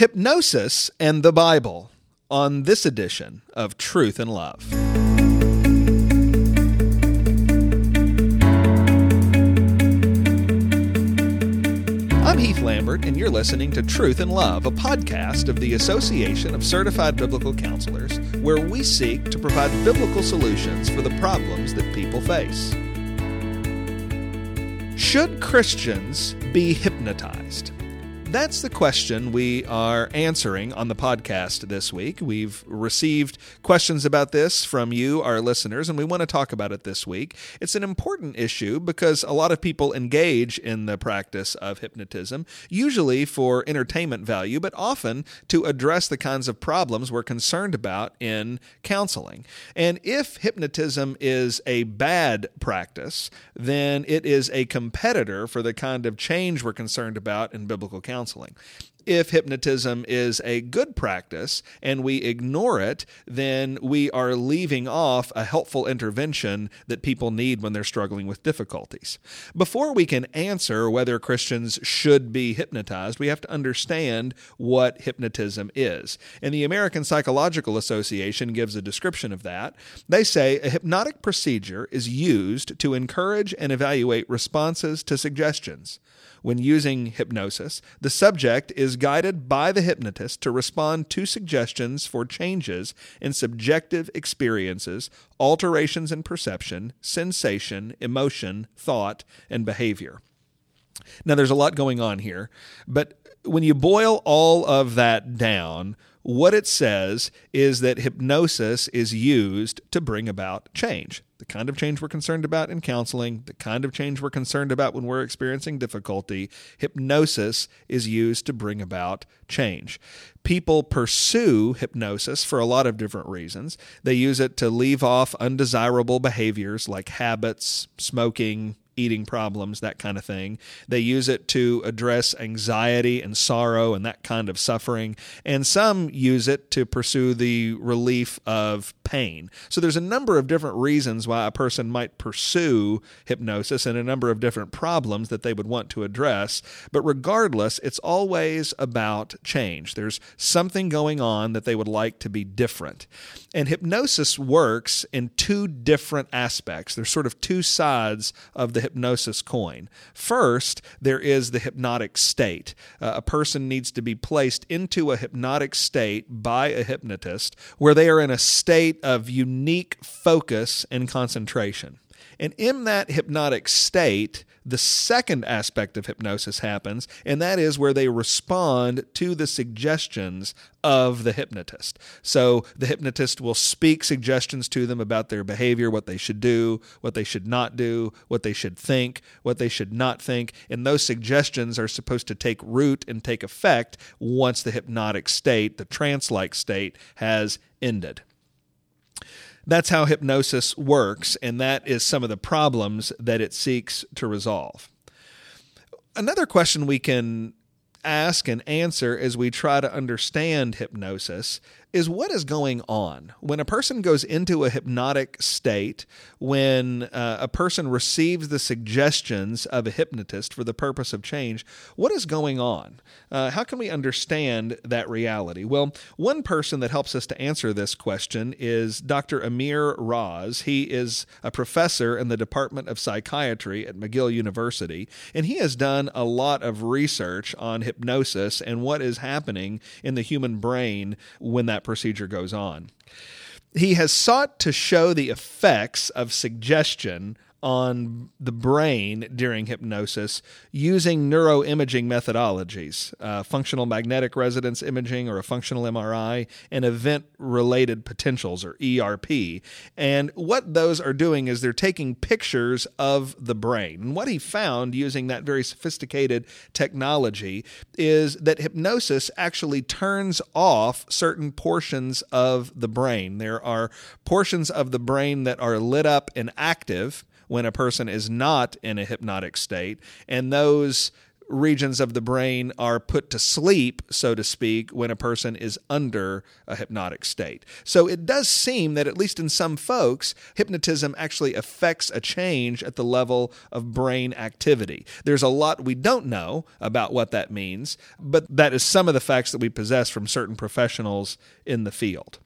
Hypnosis and the Bible on this edition of Truth in Love. I'm Heath Lambert, and you're listening to Truth in Love, a podcast of the Association of Certified Biblical Counselors, where we seek to provide biblical solutions for the problems that people face. Should Christians be hypnotized? That's the question we are answering on the podcast this week. We've received questions about this from you, our listeners, and we want to talk about it this week. It's an important issue because a lot of people engage in the practice of hypnotism, usually for entertainment value, but often to address the kinds of problems we're concerned about in counseling. And if hypnotism is a bad practice, then it is a competitor for the kind of change we're concerned about in biblical counseling counseling. If hypnotism is a good practice and we ignore it, then we are leaving off a helpful intervention that people need when they're struggling with difficulties. Before we can answer whether Christians should be hypnotized, we have to understand what hypnotism is. And the American Psychological Association gives a description of that. They say a hypnotic procedure is used to encourage and evaluate responses to suggestions. When using hypnosis, the subject is guided by the hypnotist to respond to suggestions for changes in subjective experiences, alterations in perception, sensation, emotion, thought, and behavior. Now, there's a lot going on here, but when you boil all of that down, what it says is that hypnosis is used to bring about change. The kind of change we're concerned about in counseling, the kind of change we're concerned about when we're experiencing difficulty, hypnosis is used to bring about change. People pursue hypnosis for a lot of different reasons. They use it to leave off undesirable behaviors like habits, smoking, eating problems, that kind of thing. They use it to address anxiety and sorrow and that kind of suffering. And some use it to pursue the relief of pain. So there's a number of different reasons why a person might pursue hypnosis and a number of different problems that they would want to address. But regardless, it's always about change. There's something going on that they would like to be different. And hypnosis works in two different aspects. There's sort of two sides of the hypnosis coin. First, there is the hypnotic state. Uh, a person needs to be placed into a hypnotic state by a hypnotist where they are in a state of unique focus and concentration. And in that hypnotic state, the second aspect of hypnosis happens, and that is where they respond to the suggestions of the hypnotist. So the hypnotist will speak suggestions to them about their behavior, what they should do, what they should not do, what they should think, what they should not think. And those suggestions are supposed to take root and take effect once the hypnotic state, the trance like state, has ended that's how hypnosis works, and that is some of the problems that it seeks to resolve. Another question we can ask and answer as we try to understand hypnosis is what is going on when a person goes into a hypnotic state when uh, a person receives the suggestions of a hypnotist for the purpose of change what is going on? Uh, how can we understand that reality? Well one person that helps us to answer this question is dr amir raz. He is a professor in the department of psychiatry at mcgill university and he has done a lot of research on hypnosis and what is happening in the human brain when that procedure goes on. He has sought to show the effects of suggestion on the brain during hypnosis using neuroimaging methodologies, uh, functional magnetic resonance imaging or a functional MRI, and event related potentials or ERP. And what those are doing is they're taking pictures of the brain. And what he found using that very sophisticated technology is that hypnosis actually turns off certain portions of the brain. There are portions of the brain that are lit up and active when a person is not in a hypnotic state, and those regions of the brain are put to sleep, so to speak, when a person is under a hypnotic state. So it does seem that, at least in some folks, hypnotism actually affects a change at the level of brain activity. There's a lot we don't know about what that means, but that is some of the facts that we possess from certain professionals in the field.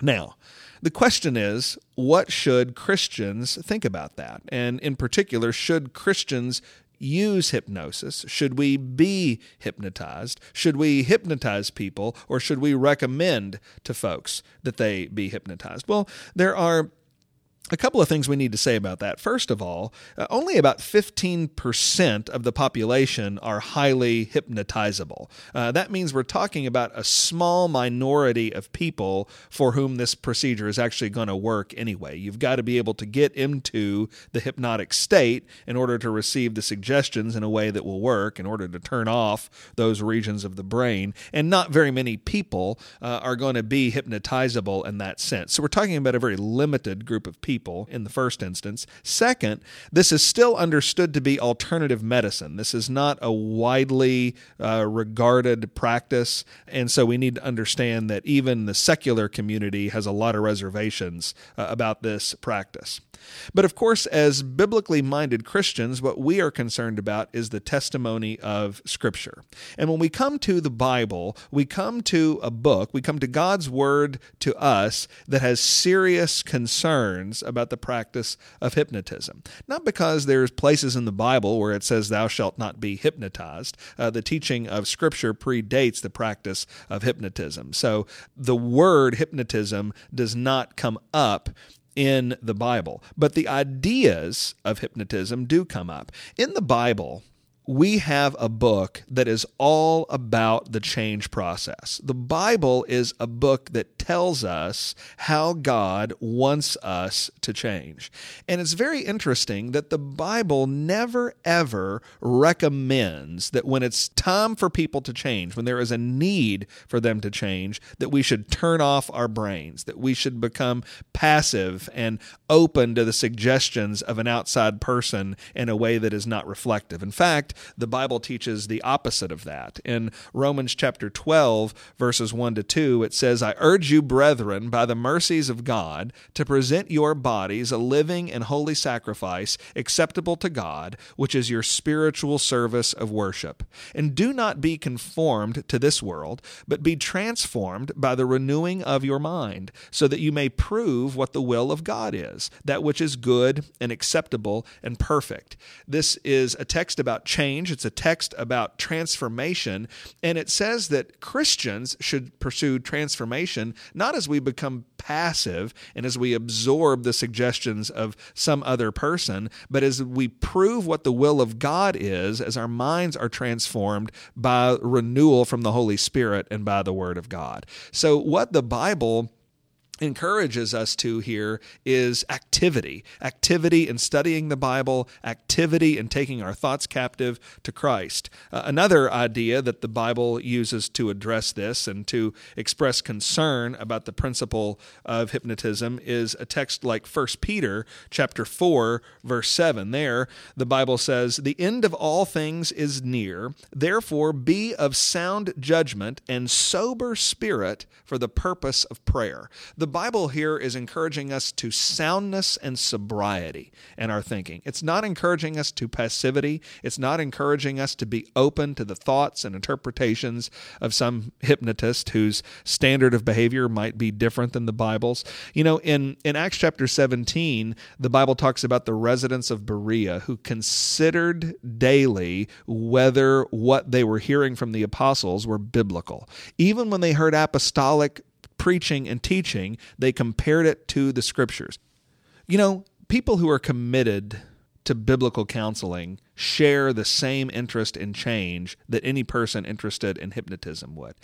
Now, the question is, what should Christians think about that? And in particular, should Christians use hypnosis? Should we be hypnotized? Should we hypnotize people or should we recommend to folks that they be hypnotized? Well, there are a couple of things we need to say about that. First of all, uh, only about 15% of the population are highly hypnotizable. Uh, that means we're talking about a small minority of people for whom this procedure is actually going to work anyway. You've got to be able to get into the hypnotic state in order to receive the suggestions in a way that will work, in order to turn off those regions of the brain. And not very many people uh, are going to be hypnotizable in that sense. So we're talking about a very limited group of people people in the first instance. Second, this is still understood to be alternative medicine. This is not a widely uh, regarded practice. And so we need to understand that even the secular community has a lot of reservations uh, about this practice. But of course, as biblically minded Christians, what we are concerned about is the testimony of Scripture. And when we come to the Bible, we come to a book, we come to God's Word to us that has serious concerns about the practice of hypnotism. Not because there's places in the Bible where it says, Thou shalt not be hypnotized. Uh, the teaching of Scripture predates the practice of hypnotism. So the word hypnotism does not come up in the Bible. But the ideas of hypnotism do come up. In the Bible, we have a book that is all about the change process. The Bible is a book that tells us how God wants us to change. And it's very interesting that the Bible never ever recommends that when it's time for people to change, when there is a need for them to change, that we should turn off our brains, that we should become passive and open to the suggestions of an outside person in a way that is not reflective. In fact, the Bible teaches the opposite of that. In Romans chapter 12, verses 1 to 2, it says, I urge you, brethren, by the mercies of God, to present your bodies a living and holy sacrifice acceptable to God, which is your spiritual service of worship. And do not be conformed to this world, but be transformed by the renewing of your mind, so that you may prove what the will of God is, that which is good and acceptable and perfect. This is a text about change change, it's a text about transformation, and it says that Christians should pursue transformation not as we become passive and as we absorb the suggestions of some other person, but as we prove what the will of God is, as our minds are transformed by renewal from the Holy Spirit and by the Word of God. So, what the Bible encourages us to here is activity activity in studying the Bible, activity in taking our thoughts captive to Christ. Uh, another idea that the Bible uses to address this and to express concern about the principle of hypnotism is a text like 1 Peter chapter 4 verse 7 there the Bible says the end of all things is near. Therefore be of sound judgment and sober spirit for the purpose of prayer. The Bible here is encouraging us to soundness and sobriety in our thinking. It's not encouraging us to passivity. It's not encouraging us to be open to the thoughts and interpretations of some hypnotist whose standard of behavior might be different than the Bible's. You know, in, in Acts chapter 17, the Bible talks about the residents of Berea who considered daily whether what they were hearing from the apostles were biblical. Even when they heard apostolic preaching and teaching, they compared it to the scriptures. You know, people who are committed to biblical counseling share the same interest in change that any person interested in hypnotism would.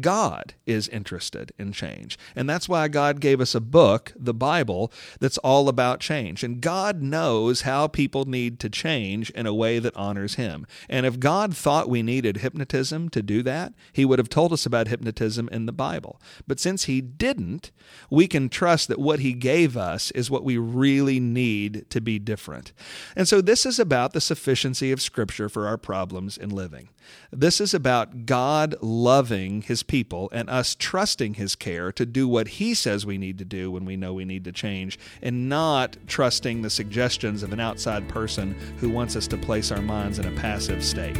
God is interested in change. And that's why God gave us a book, the Bible, that's all about change. And God knows how people need to change in a way that honors Him. And if God thought we needed hypnotism to do that, He would have told us about hypnotism in the Bible. But since He didn't, we can trust that what He gave us is what we really need to be different. And so this is about the sufficient sufficiency of Scripture for our problems in living. This is about God loving His people and us trusting His care to do what He says we need to do when we know we need to change, and not trusting the suggestions of an outside person who wants us to place our minds in a passive state.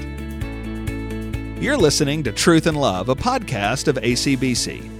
You're listening to Truth in Love, a podcast of ACBC.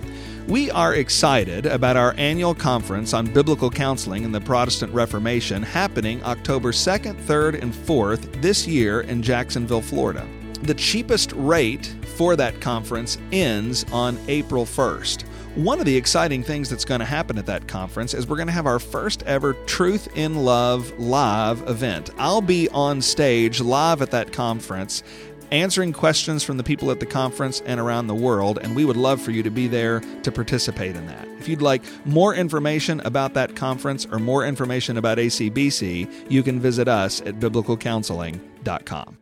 We are excited about our annual conference on biblical counseling in the Protestant Reformation happening October 2nd, 3rd, and 4th this year in Jacksonville, Florida. The cheapest rate for that conference ends on April 1st. One of the exciting things that's going to happen at that conference is we're going to have our first ever Truth in Love live event. I'll be on stage live at that conference answering questions from the people at the conference and around the world, and we would love for you to be there to participate in that. If you'd like more information about that conference or more information about ACBC, you can visit us at biblicalcounseling.com.